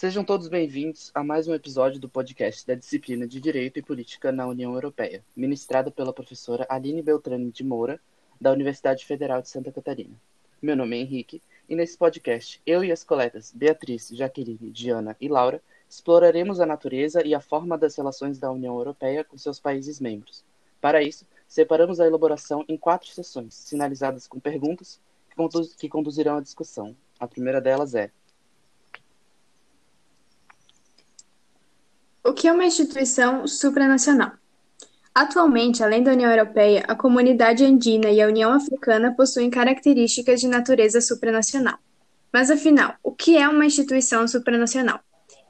Sejam todos bem-vindos a mais um episódio do podcast da disciplina de Direito e Política na União Europeia, ministrada pela professora Aline Beltrame de Moura, da Universidade Federal de Santa Catarina. Meu nome é Henrique e nesse podcast eu e as colegas Beatriz, Jaqueline, Diana e Laura exploraremos a natureza e a forma das relações da União Europeia com seus países membros. Para isso, separamos a elaboração em quatro sessões, sinalizadas com perguntas que conduzirão a discussão. A primeira delas é que é uma instituição supranacional? Atualmente, além da União Europeia, a Comunidade Andina e a União Africana possuem características de natureza supranacional. Mas afinal, o que é uma instituição supranacional?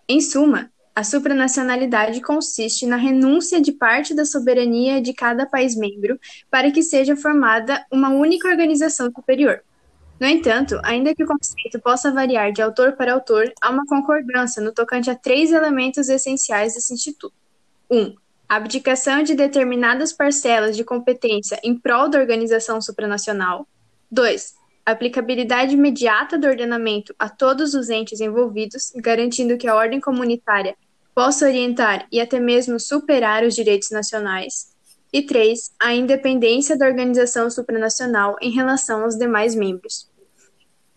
Em suma, a supranacionalidade consiste na renúncia de parte da soberania de cada país membro para que seja formada uma única organização superior. No entanto, ainda que o conceito possa variar de autor para autor, há uma concordância no tocante a três elementos essenciais desse instituto. 1. Um, abdicação de determinadas parcelas de competência em prol da organização supranacional. 2. A aplicabilidade imediata do ordenamento a todos os entes envolvidos, garantindo que a ordem comunitária possa orientar e até mesmo superar os direitos nacionais. E três, a independência da organização supranacional em relação aos demais membros.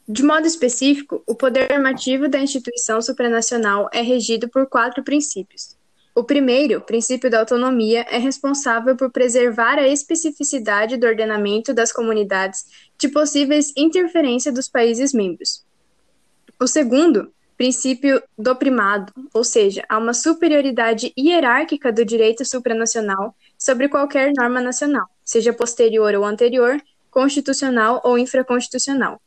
De modo específico, o poder normativo da instituição supranacional é regido por quatro princípios. O primeiro, o princípio da autonomia, é responsável por preservar a especificidade do ordenamento das comunidades de possíveis interferência dos países membros. O segundo, princípio do primado, ou seja, há uma superioridade hierárquica do direito supranacional sobre qualquer norma nacional, seja posterior ou anterior, constitucional ou infraconstitucional.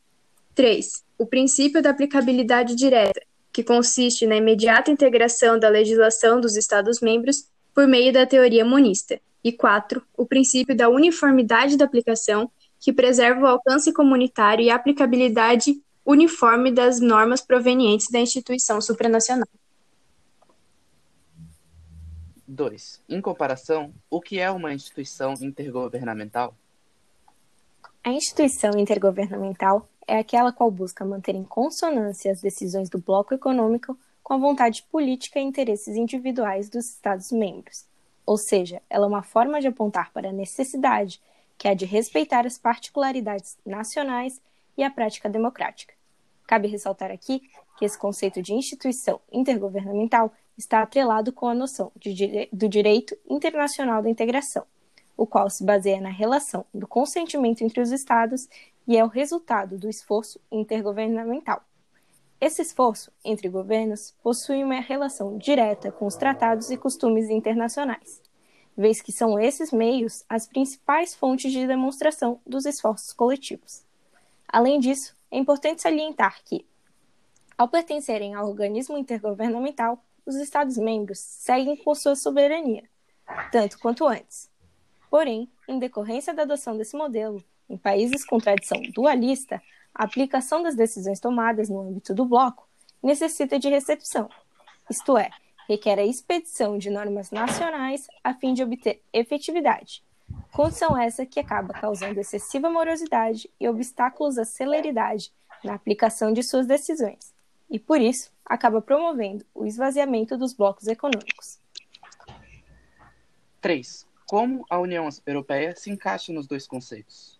3. O princípio da aplicabilidade direta, que consiste na imediata integração da legislação dos Estados-membros por meio da teoria monista. E 4. O princípio da uniformidade da aplicação, que preserva o alcance comunitário e a aplicabilidade uniforme das normas provenientes da instituição supranacional. 2. Em comparação, o que é uma instituição intergovernamental? A instituição intergovernamental é aquela qual busca manter em consonância as decisões do bloco econômico com a vontade política e interesses individuais dos Estados-membros. Ou seja, ela é uma forma de apontar para a necessidade que é de respeitar as particularidades nacionais e a prática democrática. Cabe ressaltar aqui que esse conceito de instituição intergovernamental está atrelado com a noção de, do direito internacional da integração, o qual se baseia na relação do consentimento entre os Estados e é o resultado do esforço intergovernamental. Esse esforço entre governos possui uma relação direta com os tratados e costumes internacionais, vez que são esses meios as principais fontes de demonstração dos esforços coletivos. Além disso, é importante salientar que, ao pertencerem ao organismo intergovernamental, os Estados-membros seguem com sua soberania, tanto quanto antes. Porém, em decorrência da adoção desse modelo, em países com tradição dualista, a aplicação das decisões tomadas no âmbito do bloco necessita de recepção, isto é, requer a expedição de normas nacionais a fim de obter efetividade. Condição essa que acaba causando excessiva morosidade e obstáculos à celeridade na aplicação de suas decisões, e por isso acaba promovendo o esvaziamento dos blocos econômicos. 3. Como a União Europeia se encaixa nos dois conceitos?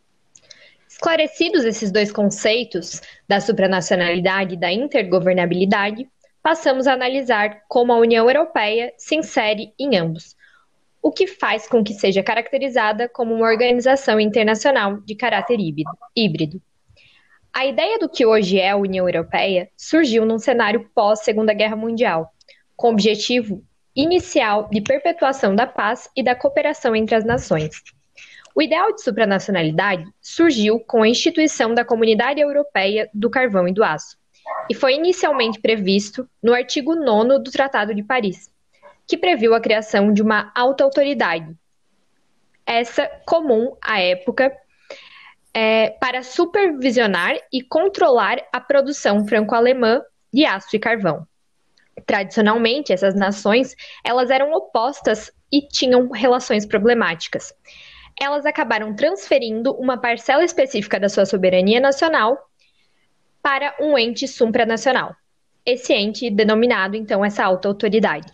Esclarecidos esses dois conceitos, da supranacionalidade e da intergovernabilidade, passamos a analisar como a União Europeia se insere em ambos, o que faz com que seja caracterizada como uma organização internacional de caráter híbrido. A ideia do que hoje é a União Europeia surgiu num cenário pós-Segunda Guerra Mundial, com o objetivo inicial de perpetuação da paz e da cooperação entre as nações. O ideal de supranacionalidade surgiu com a instituição da Comunidade Europeia do Carvão e do Aço, e foi inicialmente previsto no artigo 9 do Tratado de Paris, que previu a criação de uma alta autoridade, essa comum à época é, para supervisionar e controlar a produção franco-alemã de aço e carvão. Tradicionalmente, essas nações elas eram opostas e tinham relações problemáticas. Elas acabaram transferindo uma parcela específica da sua soberania nacional para um ente supranacional. esse ente denominado, então, essa alta autoridade.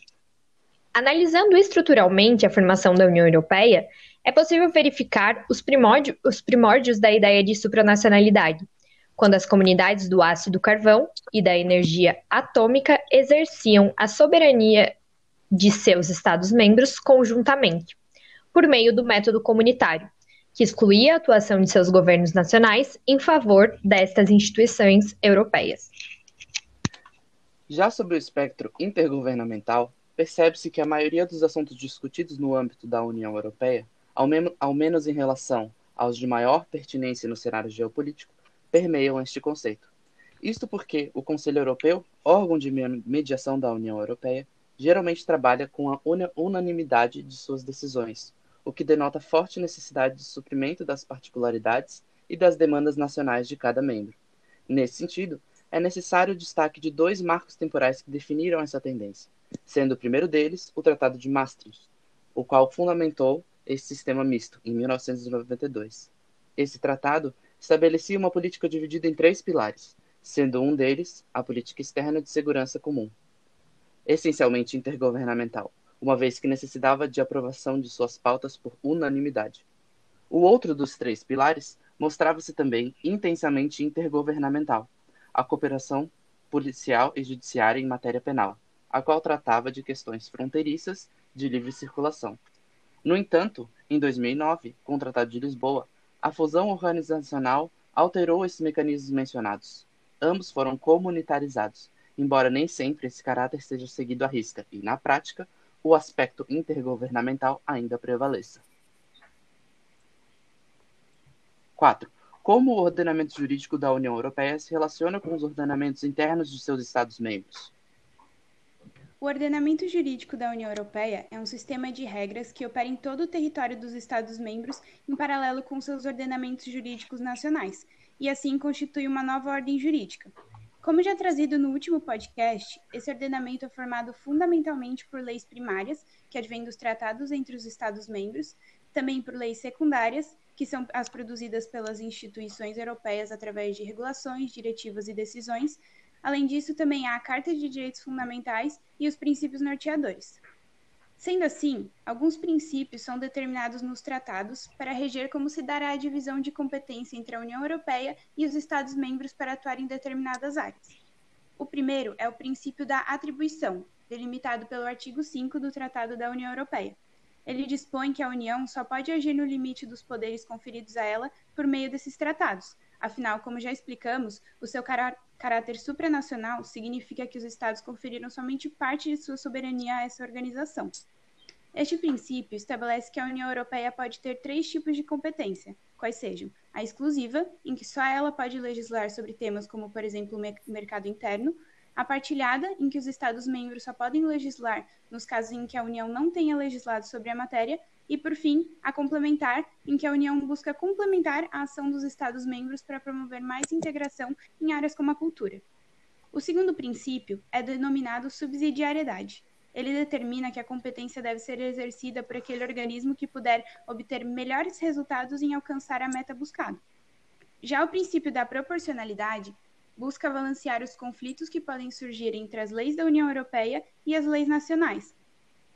Analisando estruturalmente a formação da União Europeia, é possível verificar os, primórdio, os primórdios da ideia de supranacionalidade, quando as comunidades do ácido carvão e da energia atômica exerciam a soberania de seus Estados-membros conjuntamente, por meio do método comunitário, que excluía a atuação de seus governos nacionais em favor destas instituições europeias. Já sobre o espectro intergovernamental, percebe-se que a maioria dos assuntos discutidos no âmbito da União Europeia, ao, ao menos em relação aos de maior pertinência no cenário geopolítico, permeiam este conceito. Isto porque o Conselho Europeu, órgão de mediação da União Europeia, geralmente trabalha com a unanimidade de suas decisões, o que denota forte necessidade de suprimento das particularidades e das demandas nacionais de cada membro. Nesse sentido, é necessário o destaque de dois marcos temporais que definiram essa tendência, sendo o primeiro deles o Tratado de Maastricht, o qual fundamentou esse sistema misto em 1992. Esse tratado estabelecia uma política dividida em três pilares, sendo um deles a política externa de segurança comum, essencialmente intergovernamental, uma vez que necessitava de aprovação de suas pautas por unanimidade. O outro dos três pilares mostrava-se também intensamente intergovernamental, a cooperação policial e judiciária em matéria penal, a qual tratava de questões fronteiriças de livre circulação. No entanto, em 2009, com o Tratado de Lisboa, a fusão organizacional alterou esses mecanismos mencionados. Ambos foram comunitarizados, embora nem sempre esse caráter seja seguido à risca, e, na prática, o aspecto intergovernamental ainda prevaleça. 4. Como o ordenamento jurídico da União Europeia se relaciona com os ordenamentos internos de seus Estados-membros? O ordenamento jurídico da União Europeia é um sistema de regras que opera em todo o território dos Estados-membros em paralelo com seus ordenamentos jurídicos nacionais, e assim constitui uma nova ordem jurídica. Como já trazido no último podcast, esse ordenamento é formado fundamentalmente por leis primárias, que advêm dos tratados entre os Estados-membros, também por leis secundárias, que são as produzidas pelas instituições europeias através de regulações, diretivas e decisões. Além disso, também há a Carta de Direitos Fundamentais e os princípios norteadores. Sendo assim, alguns princípios são determinados nos tratados para reger como se dará a divisão de competência entre a União Europeia e os Estados-membros para atuar em determinadas áreas. O primeiro é o princípio da atribuição, delimitado pelo artigo 5 do Tratado da União Europeia. Ele dispõe que a União só pode agir no limite dos poderes conferidos a ela por meio desses tratados. Afinal, como já explicamos, o seu caráter supranacional significa que os Estados conferiram somente parte de sua soberania a essa organização. Este princípio estabelece que a União Europeia pode ter três tipos de competência, quais sejam a exclusiva, em que só ela pode legislar sobre temas como, por exemplo, o mercado interno, a partilhada, em que os Estados-membros só podem legislar nos casos em que a União não tenha legislado sobre a matéria, e, por fim, a complementar, em que a União busca complementar a ação dos Estados-membros para promover mais integração em áreas como a cultura. O segundo princípio é denominado subsidiariedade. Ele determina que a competência deve ser exercida por aquele organismo que puder obter melhores resultados em alcançar a meta buscada. Já o princípio da proporcionalidade busca balancear os conflitos que podem surgir entre as leis da União Europeia e as leis nacionais.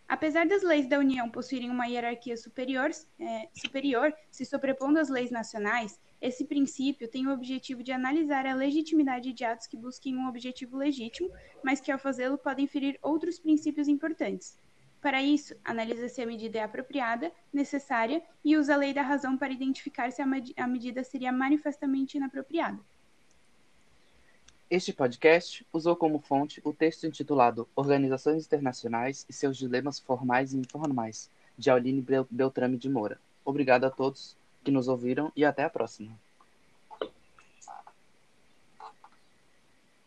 Apesar das leis da União possuírem uma hierarquia superior, é, superior se sobrepondo às leis nacionais, esse princípio tem o objetivo de analisar a legitimidade de atos que busquem um objetivo legítimo, mas que ao fazê-lo podem ferir outros princípios importantes. Para isso, analisa se a medida é apropriada, necessária e usa a lei da razão para identificar se a medida seria manifestamente inapropriada. Este podcast usou como fonte o texto intitulado Organizações Internacionais e seus Dilemas Formais e Informais, de Auline Beltrame de Moura. Obrigado a todos que nos ouviram e até a próxima.